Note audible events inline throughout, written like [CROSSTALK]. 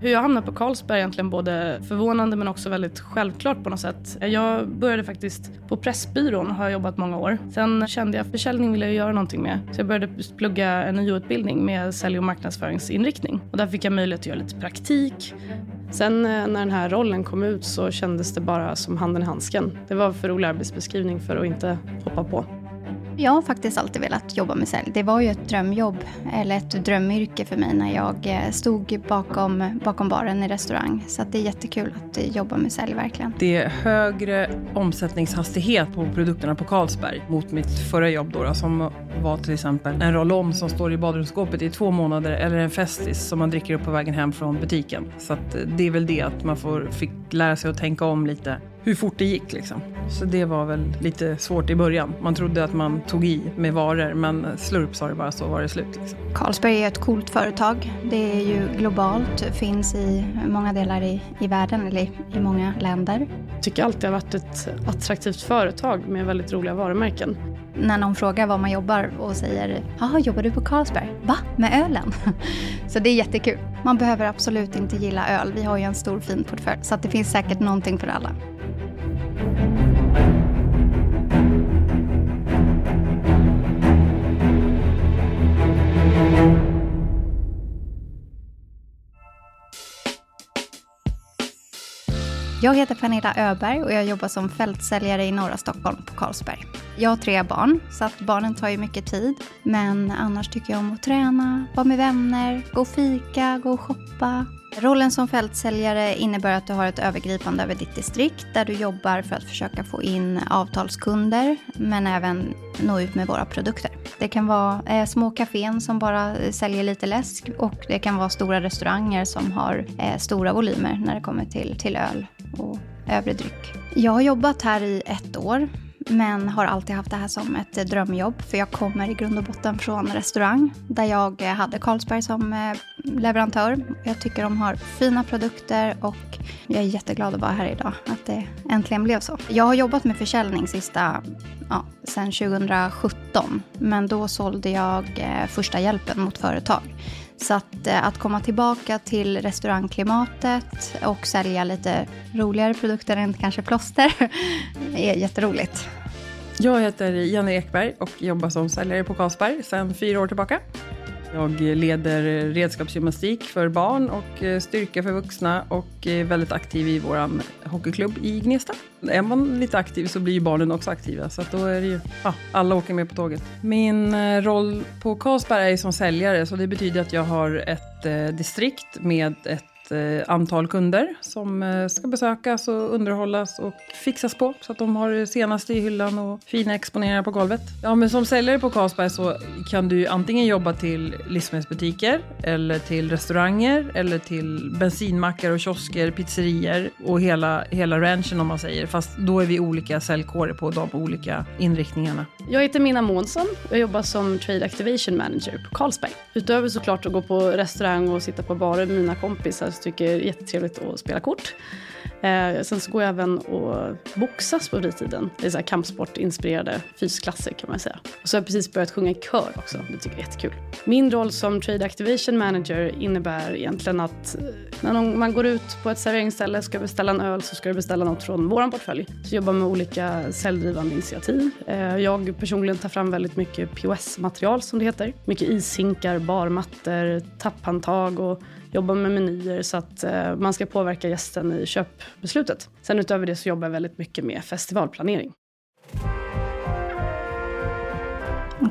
Hur jag hamnade på Carlsberg är egentligen både förvånande men också väldigt självklart på något sätt. Jag började faktiskt på Pressbyrån, har jag jobbat många år. Sen kände jag att försäljning ville jag göra någonting med. Så jag började plugga en NIO-utbildning med sälj och marknadsföringsinriktning. Och där fick jag möjlighet att göra lite praktik. Sen eh, när den här rollen kom ut så kändes det bara som handen i handsken. Det var för rolig arbetsbeskrivning för att inte hoppa på. Jag har faktiskt alltid velat jobba med sälj. Det var ju ett drömjobb, eller ett drömyrke för mig när jag eh, stod bakom, bakom baren i restaurang. Så det är jättekul att eh, jobba med sälj verkligen. Det är högre omsättningshastighet på produkterna på Carlsberg mot mitt förra jobb då, då som var till exempel en roll-om som står i badrumsskåpet i två månader eller en Festis som man dricker upp på vägen hem från butiken. Så att eh, det är väl det att man får, fick lära sig att tänka om lite hur fort det gick liksom. Så det var väl lite svårt i början. Man trodde att man tog i med varor men slurp sa det bara så var det slut. Liksom. Carlsberg är ett coolt företag. Det är ju globalt, finns i många delar i, i världen eller i, i många länder. Jag tycker alltid det har varit ett attraktivt företag med väldigt roliga varumärken. När någon frågar var man jobbar och säger “Jaha, jobbar du på Carlsberg?” “Va? Med ölen?” [LAUGHS] Så det är jättekul. Man behöver absolut inte gilla öl. Vi har ju en stor fin portfölj så det finns säkert någonting för alla. Jag heter Pernilla Öberg och jag jobbar som fältsäljare i norra Stockholm på Carlsberg. Jag har tre barn, så att barnen tar ju mycket tid. Men annars tycker jag om att träna, vara med vänner, gå och fika, gå och shoppa. Rollen som fältsäljare innebär att du har ett övergripande över ditt distrikt där du jobbar för att försöka få in avtalskunder men även nå ut med våra produkter. Det kan vara eh, små kafén som bara säljer lite läsk och det kan vara stora restauranger som har eh, stora volymer när det kommer till, till öl och övrig dryck. Jag har jobbat här i ett år men har alltid haft det här som ett eh, drömjobb för jag kommer i grund och botten från restaurang där jag eh, hade Carlsberg som eh, leverantör. Jag tycker de har fina produkter och jag är jätteglad att vara här idag, att det äntligen blev så. Jag har jobbat med försäljning sista, ja, sen 2017 men då sålde jag första hjälpen mot företag. Så att, eh, att komma tillbaka till restaurangklimatet och sälja lite roligare produkter än kanske plåster [LAUGHS] är jätteroligt. Jag heter Jenny Ekberg och jobbar som säljare på Carlsberg sedan fyra år tillbaka. Jag leder redskapsgymnastik för barn och eh, styrka för vuxna och är väldigt aktiv i vår hockeyklubb i Gnesta. Är man lite aktiv så blir ju barnen också aktiva så att då är det ju, ja, alla åker med på tåget. Min eh, roll på Carlsberg är som säljare så det betyder att jag har ett eh, distrikt med ett ett eh, antal kunder som eh, ska besökas och underhållas och fixas på så att de har det senaste i hyllan och fina exponeringar på golvet. Ja, men som säljare på Carlsberg så kan du antingen jobba till livsmedelsbutiker eller till restauranger eller till bensinmackar och kiosker, pizzerier och hela, hela ranchen om man säger. Fast då är vi olika säljkårer på de olika inriktningarna. Jag heter Minna Månsson och jobbar som Trade Activation Manager på Carlsberg. Utöver såklart att gå på restaurang och sitta på barer med mina kompisar så tycker jag det är jättetrevligt att spela kort. Eh, sen så går jag även och boxas på fritiden. Det är så här kampsportinspirerade fysklasser kan man säga. Och så har jag precis börjat sjunga i kör också. Det tycker jag är jättekul. Min roll som Trade Activation Manager innebär egentligen att eh, när man går ut på ett serveringsställe ska beställa en öl så ska du beställa något från vår portfölj. Så jag jobbar med olika säljdrivande initiativ. Eh, jag personligen tar fram väldigt mycket POS-material som det heter. Mycket ishinkar, barmattor, tapphandtag och jobbar med menyer så att eh, man ska påverka gästen i köpbeslutet. Sen utöver det så jobbar jag väldigt mycket med festivalplanering.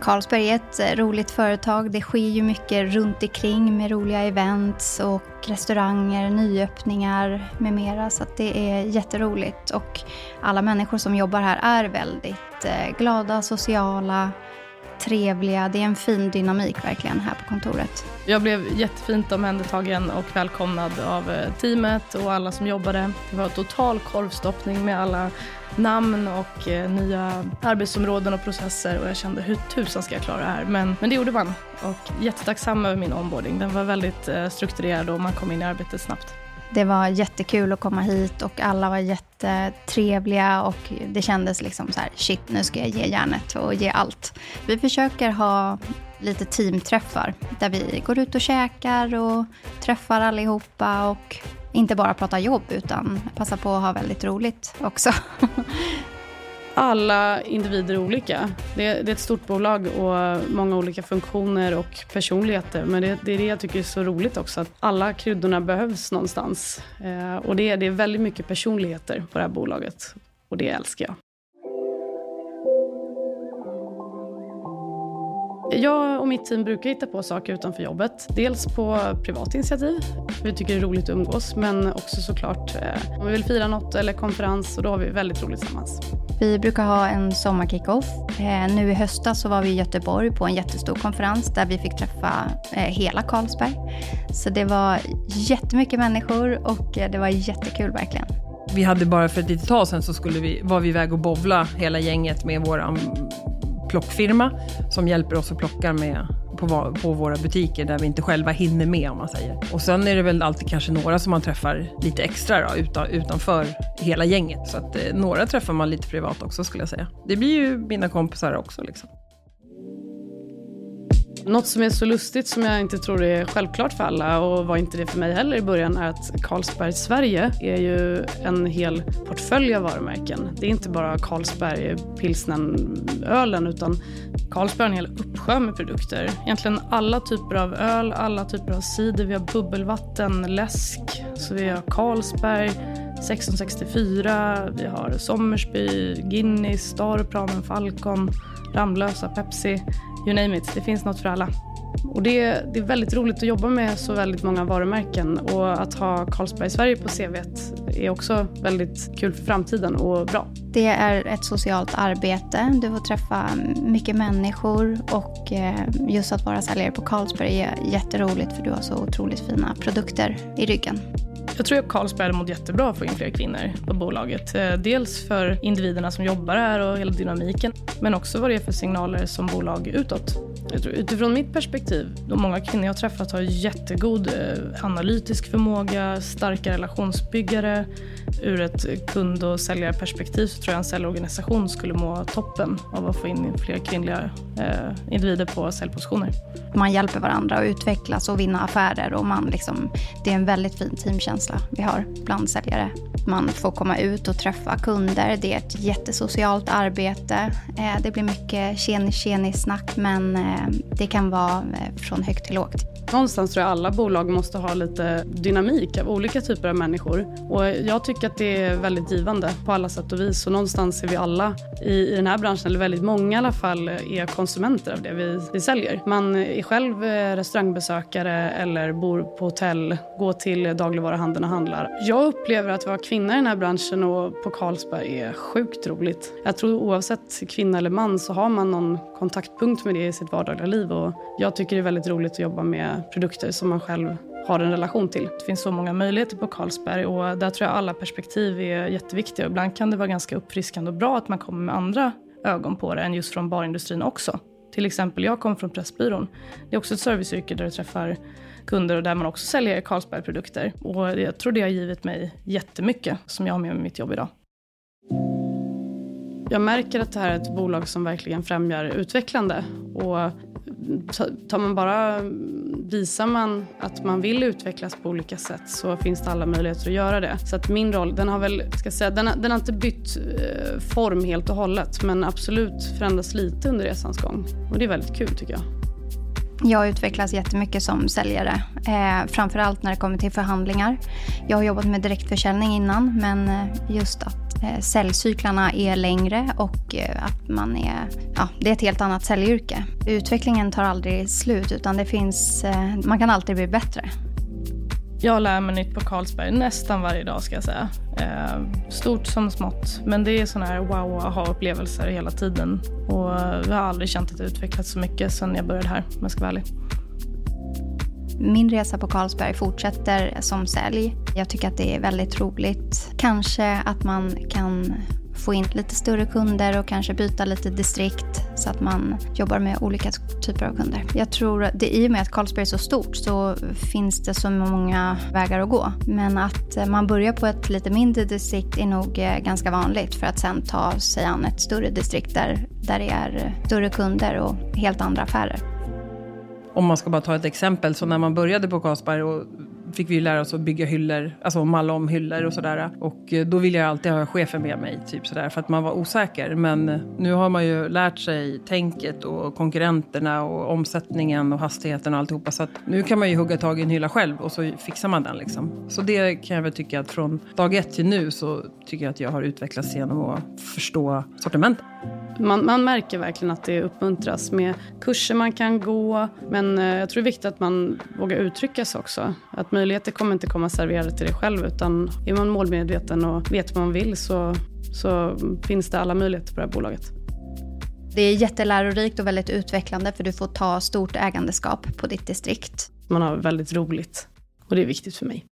Carlsberg är ett eh, roligt företag. Det sker ju mycket runt omkring med roliga events och restauranger, nyöppningar med mera. Så det är jätteroligt. Och alla människor som jobbar här är väldigt eh, glada, sociala, trevliga. Det är en fin dynamik verkligen här på kontoret. Jag blev jättefint omhändertagen och välkomnad av eh, teamet och alla som jobbade. Det var total korvstoppning med alla namn och eh, nya arbetsområden och processer och jag kände hur tusan ska jag klara det här? Men, men det gjorde man och jättetacksam över min onboarding. Den var väldigt eh, strukturerad och man kom in i arbetet snabbt. Det var jättekul att komma hit och alla var jättetrevliga och det kändes liksom så här, shit, nu ska jag ge järnet och ge allt. Vi försöker ha lite teamträffar där vi går ut och käkar och träffar allihopa och inte bara pratar jobb utan passar på att ha väldigt roligt också. [LAUGHS] Alla individer är olika. Det är, det är, ett stort bolag och många olika funktioner och personligheter. Men det, det, är det jag tycker är så roligt också, att alla kryddorna behövs någonstans. Eh, och det, det är väldigt mycket personligheter på det här bolaget och det älskar jag. Jag och mitt team brukar hitta på saker utanför jobbet. Dels på privat initiativ, vi tycker det är roligt att umgås, men också såklart eh, om vi vill fira något eller konferens och då har vi väldigt roligt tillsammans. Vi brukar ha en sommarkickoff. Eh, nu i höstas så var vi i Göteborg på en jättestor konferens där vi fick träffa eh, hela Carlsberg. Så det var jättemycket människor och eh, det var jättekul verkligen. Vi hade bara för ett litet tag sedan så skulle vi, var vi iväg och bovla hela gänget med våran plockfirma som hjälper oss att plocka med på, på, våra butiker där vi inte själva hinner med om man säger. Och sen är det väl alltid kanske några som man träffar lite extra då, utan, utanför hela gänget. Så att eh, några träffar man lite privat också skulle jag säga. Det blir ju mina kompisar också liksom. Något som är så lustigt som jag inte tror är självklart för alla och var inte det för mig heller i början är att Carlsberg Sverige är ju en hel portfölj av varumärken. Det är inte bara Carlsberg pilsnen ölen utan Carlsberg har en hel uppsjö med produkter. Egentligen alla typer av öl, alla typer av cider. Vi har bubbelvatten, läsk, så vi har Carlsberg, 1664, vi har Sommersby, Guinness, Staropramen, Falcon, Ramlösa, Pepsi you name it. Det finns något för alla. Och det, det, är väldigt roligt att jobba med så väldigt många varumärken och att ha Carlsberg Sverige på CV är också väldigt kul för framtiden och bra. Det är ett socialt arbete. Du får träffa mycket människor och eh, just att vara säljare på Carlsberg är jätteroligt för du har så otroligt fina produkter i ryggen. Jag tror att Carlsberg hade mått jättebra att få in fler kvinnor på bolaget. Eh, dels för individerna som jobbar här och hela dynamiken, men också vad det är för signaler som bolag utåt. Jag tror, utifrån mitt perspektiv, de många kvinnor jag träffat har jättegod eh, analytisk förmåga, starka relationsbyggare. Ur ett kund och säljarperspektiv så tror jag en säljorganisation skulle må toppen av att få in fler kvinnliga eh, individer på säljpositioner. Man hjälper varandra att utvecklas och vinna affärer och man liksom, det är en väldigt fin teamkänsla vi har bland säljare. Man får komma ut och träffa kunder, det är ett jättesocialt arbete. Eh, det blir mycket tjenis-tjenis-snack men eh, Ehm, det kan vara eh, från högt till lågt. Någonstans tror jag alla bolag måste ha lite dynamik av olika typer av människor. Och jag tycker att det är väldigt givande på alla sätt och vis. Och någonstans är vi alla i, i den här branschen, eller väldigt många i alla fall, eh, är konsumenter av det vi, vi säljer. Man är själv eh, restaurangbesökare eller bor på hotell, går till dagligvaruhandeln och handlar. Jag upplever att vara kvinna i den här branschen och på Carlsberg är sjukt roligt. Jag tror oavsett kvinna eller man så har man någon kontaktpunkt med det i sitt vardagliga liv. Och jag tycker det är väldigt roligt att jobba med produkter som man själv har en relation till. Det finns så många möjligheter på Carlsberg och där tror jag alla perspektiv är jätteviktiga. Ibland kan det vara ganska uppfriskande och bra att man kommer med andra ögon på det än just från barindustrin också. Till exempel, jag kommer från Pressbyrån. Det är också ett serviceyrke där du träffar kunder och där man också säljer Carlsberg-produkter. Och jag tror det har givit mig jättemycket som jag har med mig mitt jobb idag. Jag märker att det här är ett bolag som verkligen främjar utvecklande. Och tar man bara, visar man att man vill utvecklas på olika sätt så finns det alla möjligheter att göra det. Så att min roll, den har väl, ska säga, den har, den har inte bytt eh, form helt och hållet men absolut förändrats lite under resans gång. Och det är väldigt kul tycker jag. Jag utvecklas jättemycket som säljare, eh, framförallt när det kommer till förhandlingar. Jag har jobbat med direktförsäljning innan, men eh, just att Eh, säljcyklarna är längre och eh, att man är, ja, det är ett helt annat säljyrke. Utvecklingen tar aldrig slut, utan det finns, eh, man kan alltid bli bättre. Jag lär mig nytt på Carlsberg nästan varje dag ska jag säga. Stort som smått. Men det är sådana här wow aha-upplevelser hela tiden. Och jag har aldrig känt att jag utvecklats så mycket sedan jag började här, om jag ska vara ärlig. Min resa på Carlsberg fortsätter som sälj. Jag tycker att det är väldigt roligt. Kanske att man kan få in lite större kunder och kanske byta lite distrikt så att man jobbar med olika typer av kunder. Jag tror att det, i och med att Carlsberg är så stort så finns det så många vägar att gå. Men att man börjar på ett lite mindre distrikt är nog eh, ganska vanligt för att sen ta sig an ett större distrikt där, där det är större kunder och helt andra affärer. Om man ska bara ta ett exempel, så när man började på Carlsberg och fick vi lära oss att bygga hyllor, alltså malla om hyllor och sådär. Och eh, då ville jag alltid ha chefen med mig, typ sådär, för att man var osäker. Men eh, nu har man ju lärt sig tänket och konkurrenterna och omsättningen och hastigheten och alltihopa. Så att nu kan man ju hugga tag i en hylla själv och så fixar man den liksom. Så det kan jag väl tycka att från dag ett till nu så tycker jag att jag har utvecklats genom att förstå sortimentet. Man, man, märker verkligen att det uppmuntras med kurser man kan gå. Men eh, jag tror det är viktigt att man vågar uttrycka sig också. Att möjligheter kommer inte komma serverade till dig själv. Utan är man målmedveten och vet vad man vill så, så finns det alla möjligheter på det här bolaget. Det är jättelärorikt och väldigt utvecklande för du får ta stort ägandeskap på ditt distrikt. Man har väldigt roligt och det är viktigt för mig.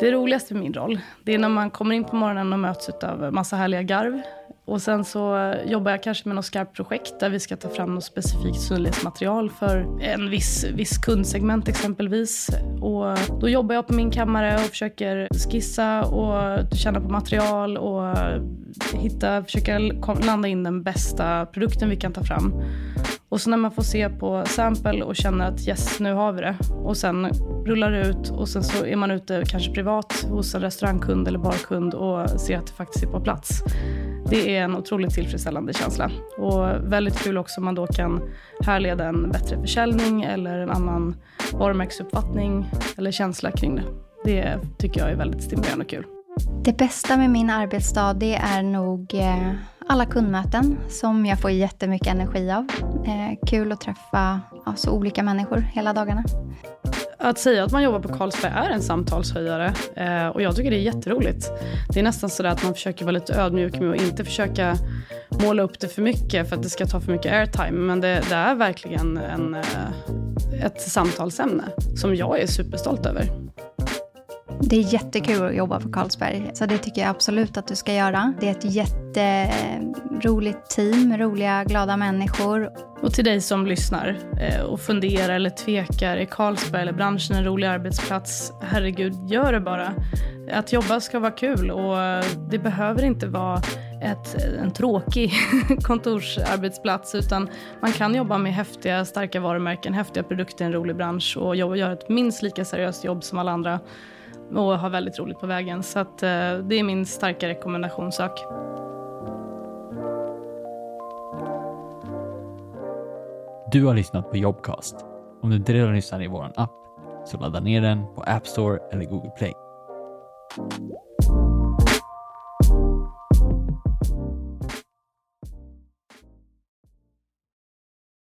Det roligaste med min roll, det är när man kommer in på morgonen och möts av massa härliga garv. Och sen så jobbar jag kanske med något skarpt projekt där vi ska ta fram något specifikt synlighetsmaterial för en viss, viss kundsegment exempelvis. Och då jobbar jag på min kammare och försöker skissa och känna på material och hitta, försöka landa in den bästa produkten vi kan ta fram. Och så när man får se på sample och känner att yes, nu har vi det. Och sen rullar det ut och sen så är man ute kanske privat hos en restaurangkund eller barkund och ser att det faktiskt är på plats. Det är en otroligt tillfredsställande känsla. Och väldigt kul också om man då kan härleda en bättre försäljning eller en annan varumärkesuppfattning eller känsla kring det. Det tycker jag är väldigt stimulerande och kul. Det bästa med min arbetsdag det är nog eh, alla kundmöten som jag får jättemycket energi av. Eh, kul att träffa så olika människor hela dagarna. Att säga att man jobbar på Carlsberg är en samtalshöjare eh, och jag tycker det är jätteroligt. Det är nästan så att man försöker vara lite ödmjuk med att inte försöka måla upp det för mycket för att det ska ta för mycket airtime. Men det, det är verkligen en, eh, ett samtalsämne som jag är superstolt över. Det är jättekul att jobba på Carlsberg, så det tycker jag absolut att du ska göra. Det är ett jätteroligt team, roliga, glada människor. Och till dig som lyssnar eh, och funderar eller tvekar, är Carlsberg eller branschen en rolig arbetsplats? Herregud, gör det bara. Att jobba ska vara kul och det behöver inte vara ett, en tråkig [LAUGHS] kontorsarbetsplats utan man kan jobba med häftiga, starka varumärken, häftiga produkter i en rolig bransch och göra ett minst lika seriöst jobb som alla andra och ha väldigt roligt på vägen. Så att, eh, det är min starka rekommendationssak. Du har lyssnat på Jobcast. Om du inte redan lyssnar i vår app så ladda ner den på App Store eller Google Play.